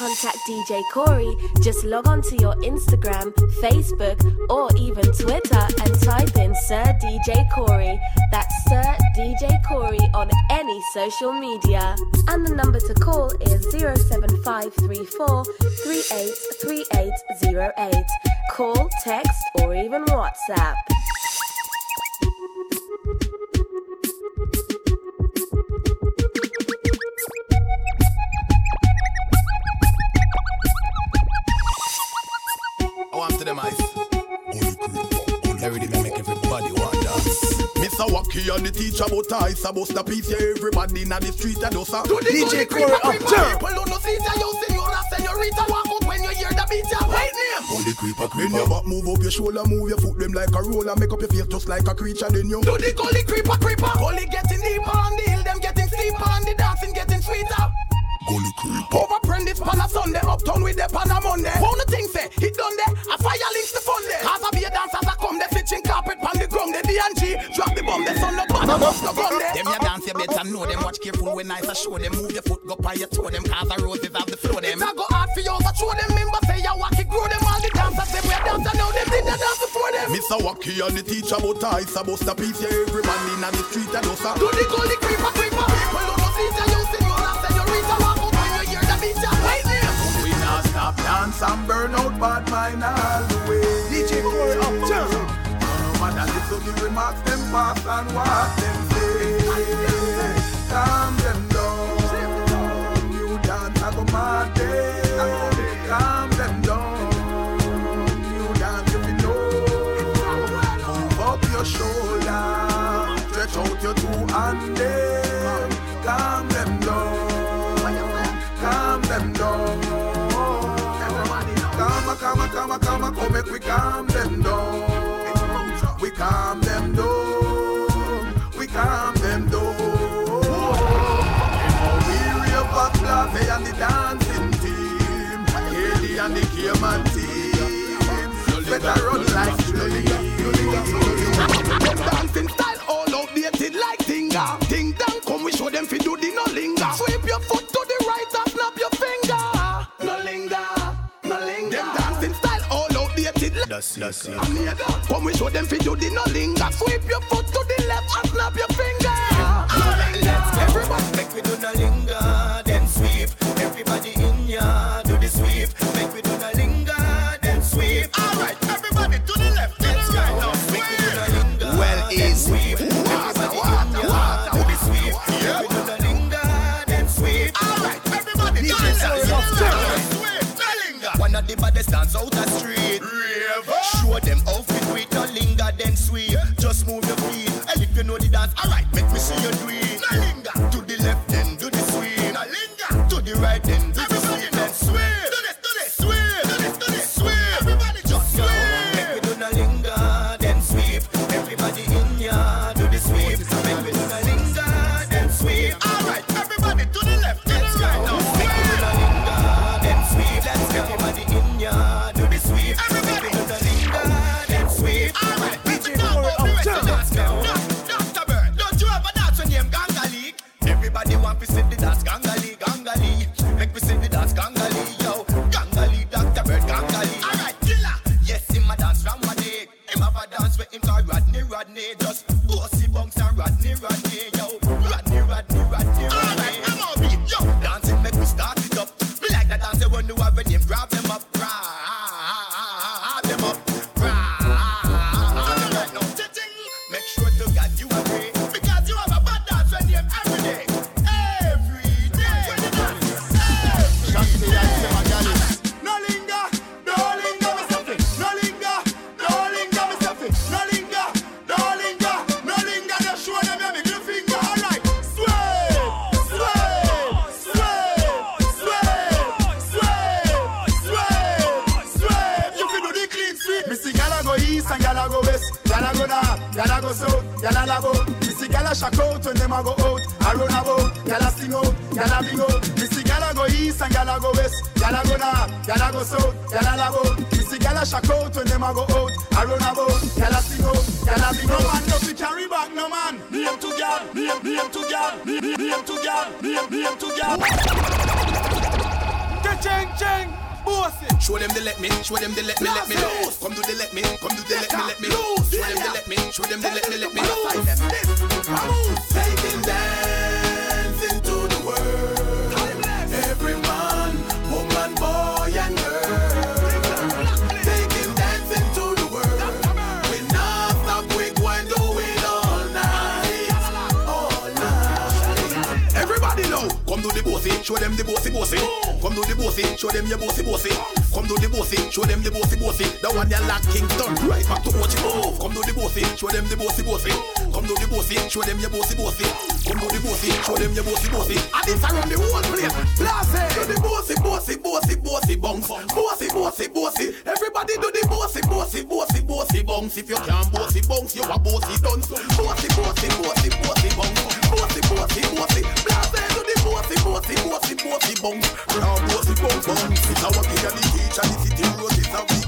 contact DJ Corey, just log on to your Instagram, Facebook, or even Twitter and type in Sir DJ Corey. That's Sir DJ Corey on any social media. And the number to call is 07534 383808. Call, text, or even WhatsApp. Mr. And the teacher about I bust a piece yeah, everybody in the street and us. Do the DJ Corey up there. Well, don't see that you senora, senorita, walk out when you hear the beat, ya white name. Holy creeper, creeper. your back, move up your shoulder, move your foot them like a roller, make up your face just like a creature, then you. Do the gully creeper, creeper. Gully getting deeper on the hill, them getting steeper on the dancing getting sweeter. Gully creeper. Over prentice pan a Sunday, uptown with the pan a Monday. Wanna thing say, it done there, a fire links the fun there. Cause I be a dancer, pan the ground, the D&G, drop the bomb, the sun no pan, bust the gun there. Them ya dance, you better know them, watch careful when I show them, move your foot, go by your toe them, cause the roses have the flow them. It's a go hard for you, so show them, member say ya walk it, grow them, all the dancers, them we a dancer, now them did the dance before them. Mr. Wacky and the teacher about ice, I bust a piece, yeah, everybody in the street, I do so. Do the gully creeper, creeper, people don't see ya, you see, you senorita, walk Stop dance and burn out bad mind all the way. DJ Corey up, jump. No matter listen the remarks them pass and what them say. Calm we show them fi do the no linger. Sweep your foot to the right and snap your finger. No linger, no linger. Them dancing style all outdated. That's it. Come we show them fi do the no linger. Sweep your foot to the left and snap your finger. League, Ganga Gala sing out, gala bring out. Missy gala go east and gala go west. Gala go north, gala go south, gala la boat. Missy gala shack out when them a go out. I run a boat. gala sing out, gala bring out. No man no fi carry back, no man. Name to gal, me name name to gal, name to gal, me name name to gal. Ching ching. Show them they let me, show them they let me, let me loose. Come do they let me, come do they let me, let me loose. Show them they let me, show them they let me, let me loose. Take them down. show them the bossy bossy. Come do the bossy, show them your bossy bossy. Come do the bossy, show them the bossy bossy. That one you lack Kingston, right back to watch it move. Come do the bossy, show them the bossy bossy. Come do the bossy, show them your bossy bossy. Come do the bossy, show them your bossy bossy. And this around the whole place, blast it. Do the bossy bossy bossy bossy bounce. Bossy bossy bossy. Everybody do the bossy bossy bossy bossy bounce. If you can't bossy bounce, you a bossy dunce. Bossy bossy bossy bossy bounce. Bossy bossy bossy blast it bossy, bossy, bossy, bossy bounce. Now bossy bounce bounce. It's a walking and the teacher, the city road is a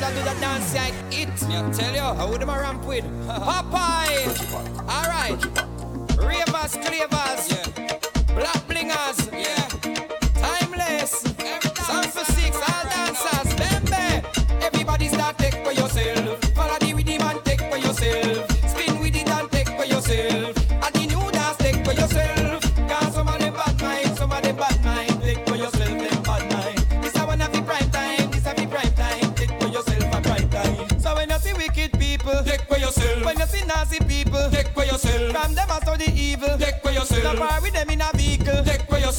that do the dance like it. Me tell you, I would them a ramp with Popeye. All right, ravers, clavers.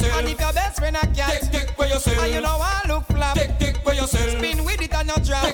yourself. And if your best friend a cat, take, take for yourself. And you know I look flap, take, take for yourself. Spin with it and not drop.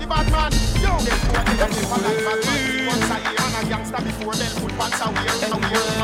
You a bad man. Yo, them a nigga live a life bad man. Once a year and a gangster before them put pants a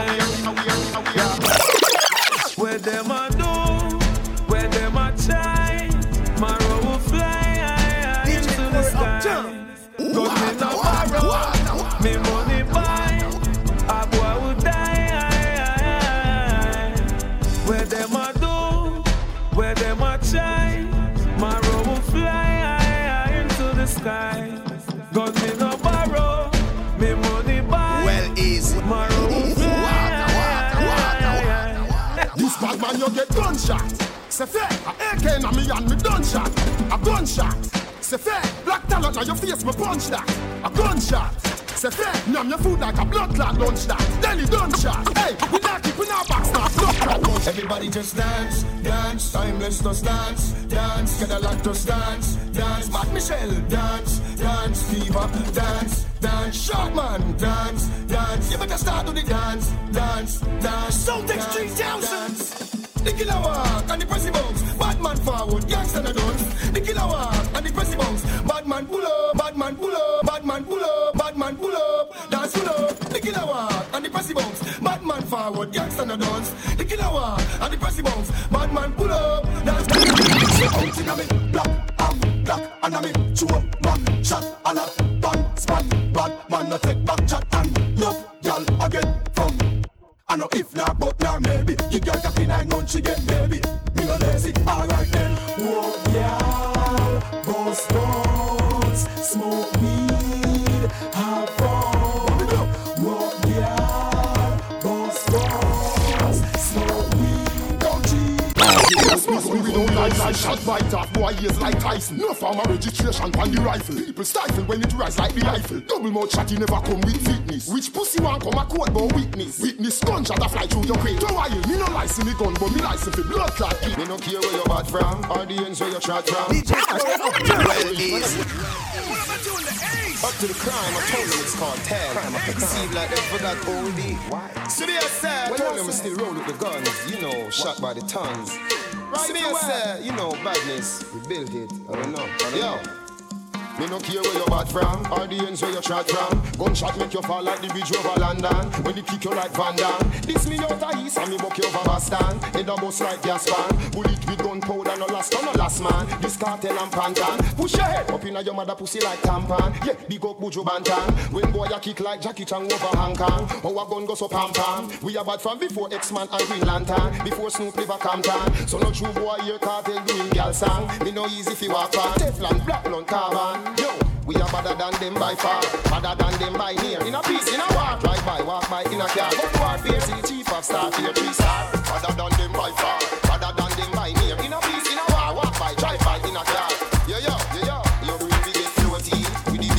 a AK na me and me done shot. A gunshot. Say fair, black talent on your face me punch that. A gunshot. Say fair, numb your food like a blood clot lunch that. Then he done shot. Hey, we not keeping our backs now. Blood clot lunch. Everybody just dance, dance, timeless just dance, dance, get a lot just dance, dance, Matt Michelle, dance, dance, Fever, dance, dance, Short man, dance, dance, you better start to the dance, dance, dance, South Extreme dance. The killer walk and the pressy bad man forward, gangster no dance. The killer walk and the pressy bounce, bad man pull up, bad man pull up, bad man pull up, bad man pull up, dance pull up. The killer walk and the pressy bounce, bad man forward, gangster no dance. The killer walk and the pressy bounce, bad man pull up, dance. Out inna me black, I'm black, and I me up man shot and a bang span. Bad man no take back chat and love y'all again from. I know if not, but now maybe you got a nine months get baby. Lazy, alright then. Whoa, yeah, Yes, me, we don't like like shot bite off boy ears like Tyson. No farmer registration on the rifle. People stifle when it rise like the rifle. Double mouth shotty never come with fitness. Which pussy want come a court but witness? Witness gunshot a fly through your crate. Don't worry, me no license me gun, but me license for blood clot. kid. Me no care where you bad from, or the ends where you shot from. Well, easy. Up to the crime, I told them it's called tag. Seem like they forgot oldie. Why? See me, I said, I told them we still roll with the guns. You know, shot by the tons. Me, I said, you know, badness. We built it. I don't know. Yo. Me no care where you bad from, or the ends where you shot from. Gunshot make you fall like the bridge over London. When they kick you like Van Damme. This me out of east and me buck you over Boston. Head a bust like gas pan. Bullet with gunpowder, no last, no last man. This cartel and pantan. Push your head up inna your mother pussy like tampon. Yeah, big up Buju Banton. When boy a kick like Jackie Chan over Hong Kong. Our gun go so pam pam. We are bad from before X-Man and Green Lantern. Before Snoop live a Compton. So no true boy here cartel doing gal song. Me no easy fi walk on. Teflon, black lung carbon. Yo, we are better than them by far. Better than them by near. In a peace, in a war. Drive by, walk by, in a car. Gun warfare, see the chief of staff here, three star. Better than them by far. Better than them by near. In a peace, in a war. Walk by, drive by, in a car. Yeah, yeah. Your brain we the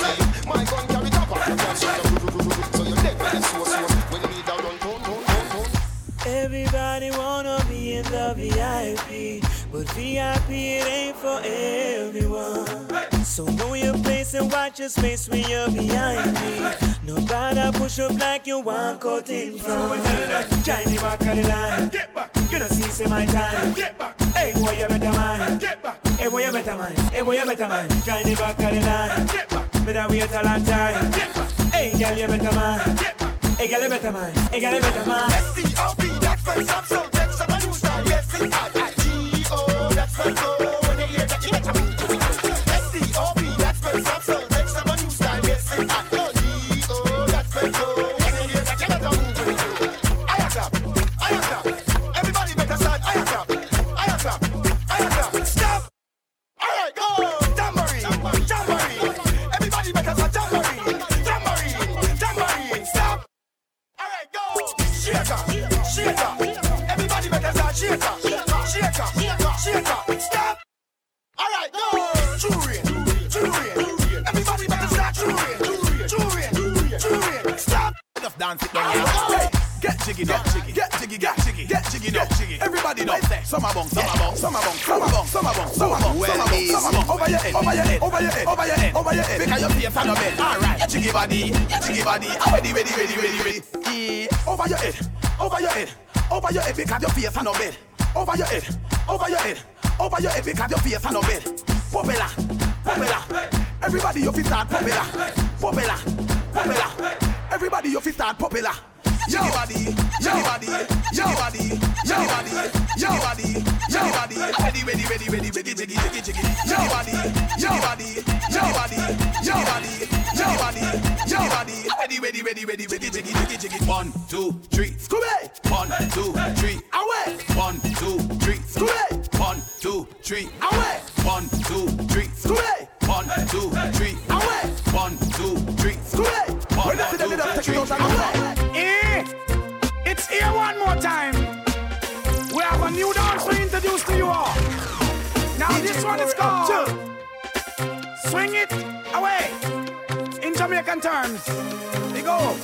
big. My gun. So you're dead you so so. Everybody wanna be in the VIP, but VIP it ain't for everyone. And watch your space when you're behind me. Nobody push up like you want cut in front. The back of the line. Get back. You don't see say my time. Get back. Hey boy, you better mind. Get back. Hey boy, you better mind. Hey boy, you better mind. Join the back of the line. Get back. Better wait a long time. Get back. Hey girl, you better mind. Get back. Hey girl, you better mind. Hey girl, you better mind. S-C-O-P, that face, I'm so dead, so I do style. Yes, I-I-G-O. Body. Ready, ready, ready, ready, ready. Yeah, over your head, over your head, over your head. Because your face on the bed. Over your head, over your head, over your head. Because your face on the bed. Popela, popela. Everybody, you fi start popela, popela, popela. Everybody, you fi start popela. Jiggy body, jiggy body, jiggy body, jiggy body, jiggy body, jiggy body. Ready, ready, ready, ready, ready, jiggy, jiggy, jiggy. Jiggy body, jiggy body, jiggy body, jiggy body, jiggy jiggy body. Ready, ready, ready, ready, ready, jiggy, jiggy, jiggy. One, two, three, Scooby. One, two, three, away. One, two, three, Scooby. One, two, three, away. One, two, three, Scooby. One, two, three, away. One, two, three, Scooby. One, two, three, away. Eh, it's here one more time. We have a new dance to introduce to you all. Now this one is called Swing It Away. Jamaican terms, they go.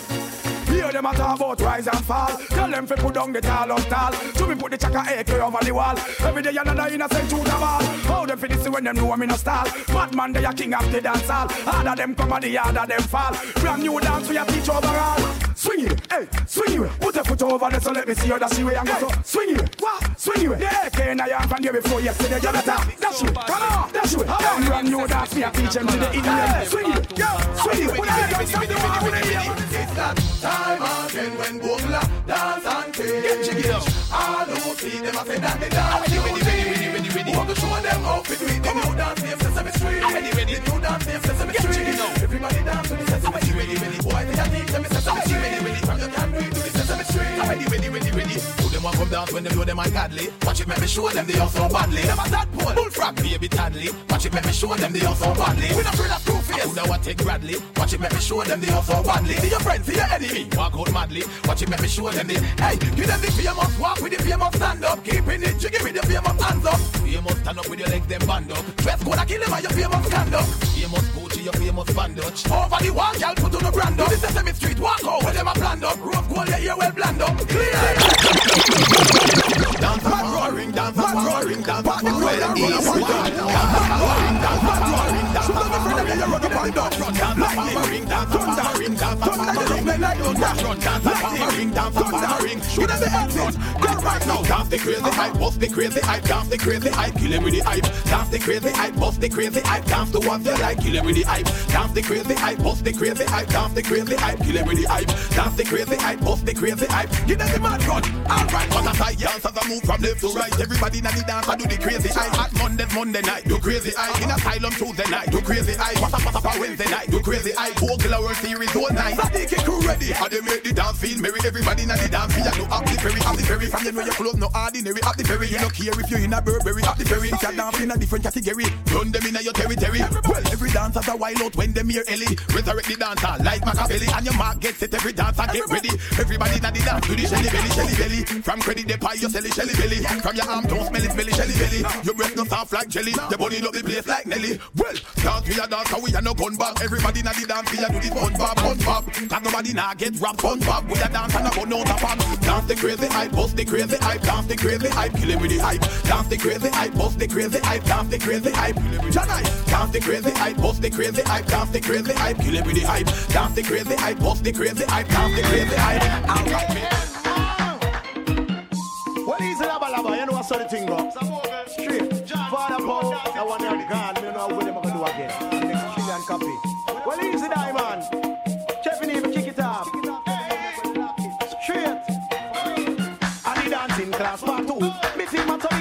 Hear them a talk about rise and fall. Tell them fi put down the tall of tall. To me put the chaka AK over the wall. Every day another innocent shoot a ball. How them fi this when them know I'm in a style. Batman they a king of the dance hall. Harder them come and the harder them fall. Brand new dance we a teach overall. Swing it, hey, swing it. Put a foot over there so let me see how you dash away and go so. Swing it, what? Swing it. Yeah, AK in a yard from there before yesterday. You better dash it, come on, dash it. Then brand new dance me a teach them to the Indian. Swing it, yo, swing it. Put a gun stop the war with that time again when Bogle dance and take. Get jiggy up. All who see them a say that they dance. Ah, ready, ready, ready. Want to show them how to do it. The new dance name Sesame Street. The new dance name Sesame Street. Everybody dance to the Sesame ah, Street. Ready, ready. Boy, they a teach them Sesame ah, Street. Ready, ready. From your can do it to Street. Ready, ready, ready, ready. Do them want come dance when them know them ungodly. Watch it, make me show them they are so badly. Them a that pole. Bullfrog, baby Tadley. Watch it, make me show them they are so badly. We not afraid of two face. Who know what take Bradley? Watch it, make me show them they are so badly. See your friend, see your enemy. Walk out madly. Watch it, make me show them the. Hey, give them the famous walk with the famous stand up. Keeping it jiggy with the famous hands up. Famous stand up with your legs them band up. Dress code, I kill him and your famous stand up. Your famous bandage. Over the wall, y'all put on the brand up. This is Sesame Street, walk out with them a planned up. Rose gold, your ear well bland up. Clear. Dance a roaring, dance a roaring, dance a roaring. Dance a roaring, dance a roaring, dance a roaring. Run up and down, roaring. Shoot at the exit, go right now. Dance the crazy hype, bust the crazy hype, dance the crazy hype, kill him with the hype. Dance the crazy hype, bust the crazy hype, dance the ones you like, kill him with the hype. Dance the crazy hype, bust the crazy hype, dance the crazy hype, kill him with the hype. Dance the crazy hype, bust the crazy hype. Give them the mad run. Alright, but as I dance as I move from left to right, everybody na the dance I do the crazy hype. At Monday, Monday night, do crazy hype. In asylum Tuesday night, do crazy hype. What's up, what's up, Wednesday night, do crazy hype. Four killer World Series all night. Sadiq crew ready. How they make the dance feel merry. Everybody na the dance feel. You know, up the ferry, up the ferry. From you know your clothes no ordinary. Up the ferry, you no care if you in a Burberry. Up the ferry, you can dance in a different category. Run them in your territory. Well, every dancer a wild out when them hear Ellie. Resurrect the dancer like Machiavelli. And your mark gets it. Every dancer get ready. Everybody na the dance to the shelly belly, shelly belly. From credit the pie, you sell it shelly belly. From your arm, don't smell it, smelly shelly belly. Your breath no soft like jelly. Your body love the place like Nelly. Well, dance we a dance, and we a no gun back. Everybody na the dance, we a do the fun bob, fun bob. Cause nobody na get rap fun bob. We a dance and a gun out a pop. Dance the crazy hype, bust the crazy hype, dance the crazy hype, kill him with the hype. Dance the crazy hype, bust the crazy hype, dance the crazy hype. Janai, dance the crazy hype, bust the crazy hype, dance the crazy hype, kill him with the hype. Dance the crazy hype, bust the crazy hype, dance the crazy hype. Alright, Well, easy laba laba, you know what sort of thing go. Class part two. Me team at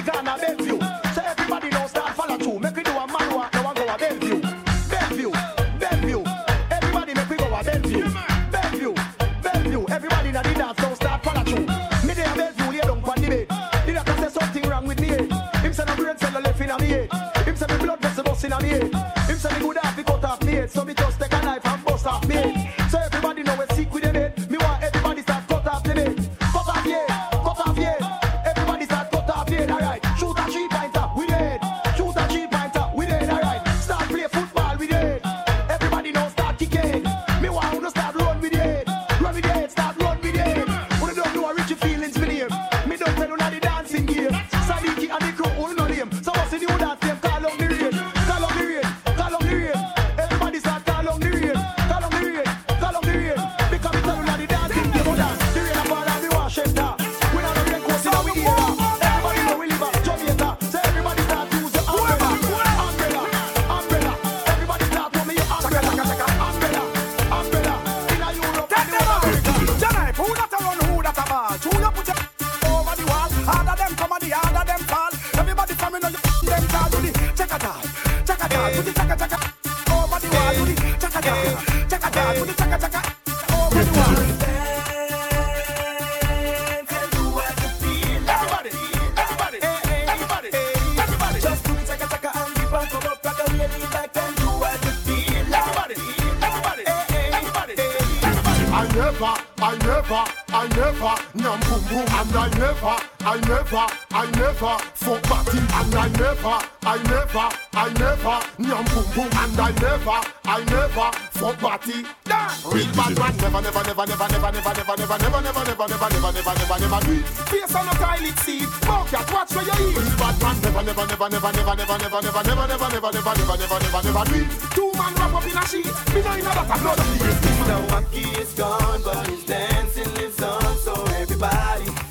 never, never, never, never do it. Face on a toilet seat, fuck that, watch where you eat. Bad man, never, never, never, never, never, never, never, never, never, never, never, never, never, never, never, never do it. Two man wrap up in a sheet, me know in a lot of blood. Mr. Wacky is gone, but his dancing lives on. So everybody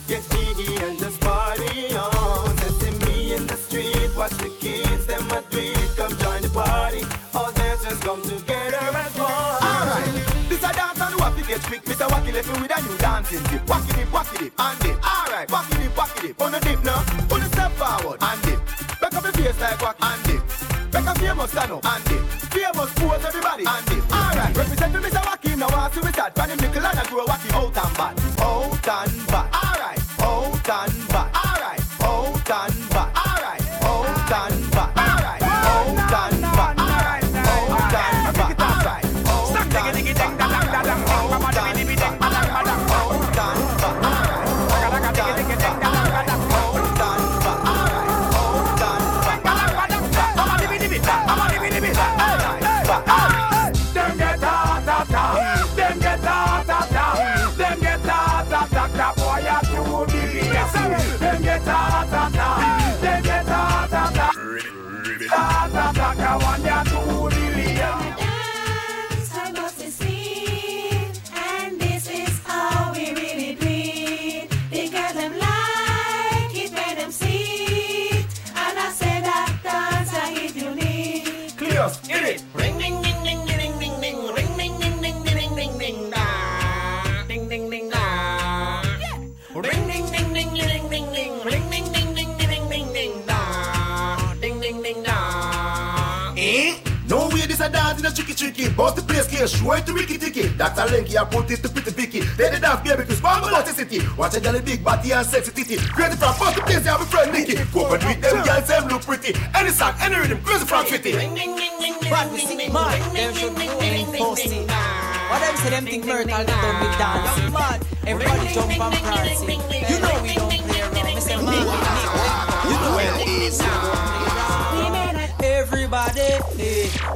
left me with a new dancing dip. Wacky dip, wacky dip, and dip. Alright, wacky dip, wacky dip. On the dip now, on the step forward, and dip. Back up the face like wacky, and dip. Back up famous stand up, and dip. Famous pose everybody, and dip. Alright, represent me Mr. Wacky now. Want to we start? Pan him nickel and I grow wacky out and bad, out and bad. Boss the place clear, show it to Ricky Ticky. Dr. Lenky, I put it to pretty picky. Then the dance baby, cause bomb about the city. Watch a girl big body and sexy titty. Crazy from boss the place, they have a friend Nicky. Go up and do it, them girls, them look pretty. Any song, any rhythm, crazy from ding But we ding see ding man, ring them ding should ding do ding it ding posting. ding What them say them think Myrtle done with dancing mad Everybody jump and prancing You know we don't play around Mr. Man, you know we Everybody,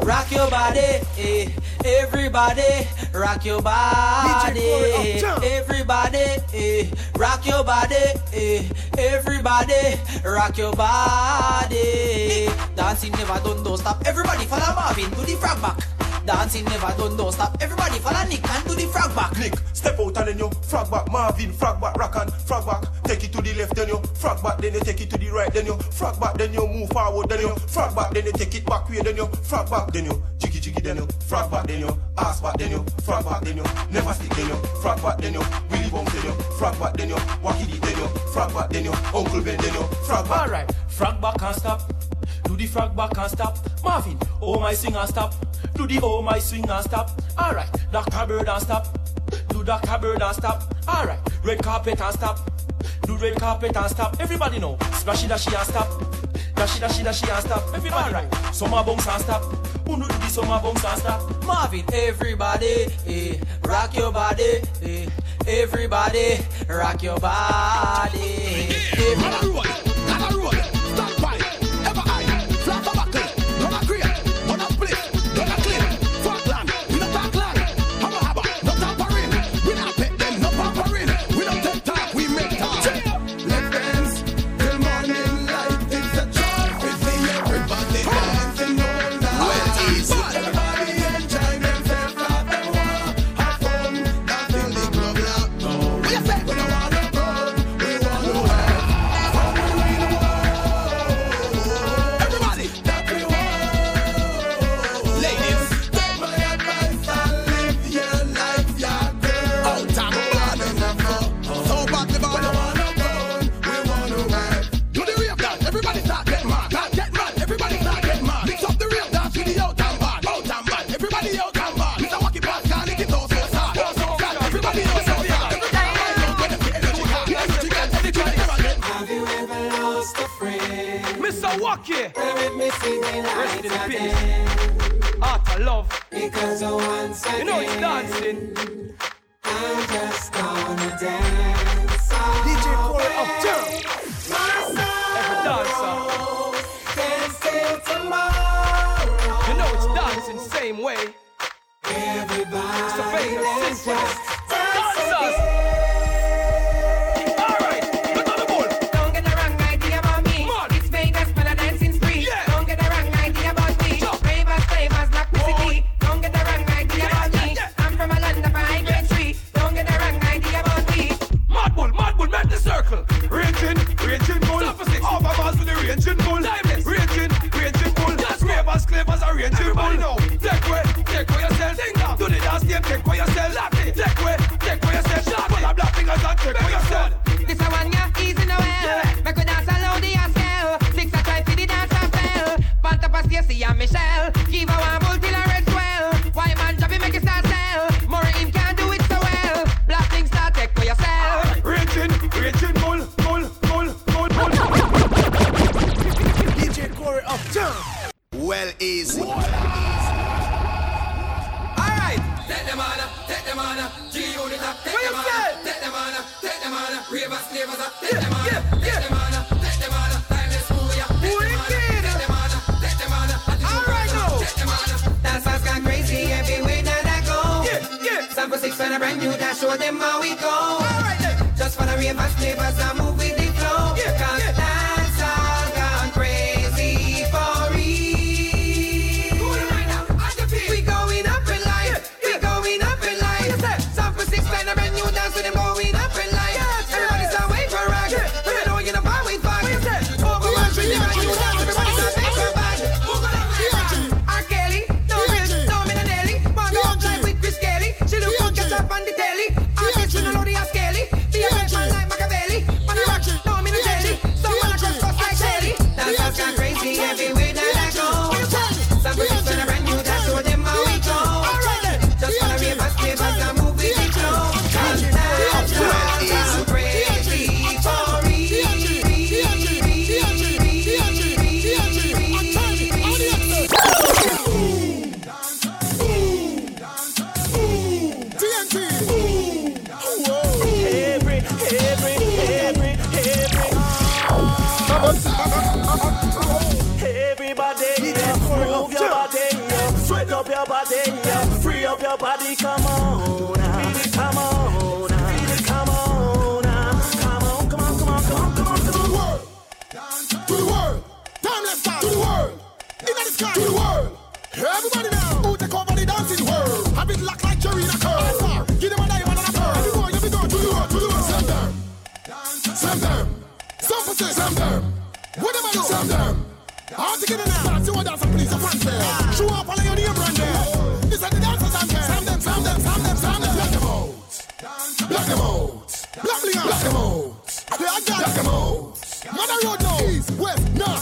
rock your body, eh. Everybody, rock your body. Everybody, eh, rock your body, eh. Everybody, rock your body. Dancing never done, don't stop. Everybody follow Marvin to the frog back. Dancing never done, don't stop. Everybody follow Nick and do the frog back. Nick, step out and then you frog back. Marvin, frog back, rock and frog back. Take it to the left, then you frog back, then you take it to the right, then you frog back, then you move forward, then you frog back, then you take it back way, then you frog back, then you jiggy jiggy, then you frog back, then you ass back, then you frog back, then you never stick, then you frog back, then you Willy bounce, then you frog back, then you wacky it, then you frog back, then you Uncle Ben, then you frog back. Alright, frog back and stop. Do the frog back and stop. Marvin, oh my swing and stop. Do the oh my swing and stop. Alright, Dr. Bird and stop. Do Dr. Bird and stop. Alright, red carpet and stop. Do red carpet and stop. Everybody know. Splashy dashy and stop. Dashy dashy dashy and stop. Everybody right. Summer bounce and stop. Who know do the summer bounce and stop? Marvin, everybody, eh, rock your body, eh, everybody, rock your body. Everybody. request. them them on up. Take them on up, crazy everywhere that I go. Yeah, yeah. San a brand new dash, show them how we go. All right. Just for the ravers, slavers, I move. Jackamo. Mother road now. East, west, north.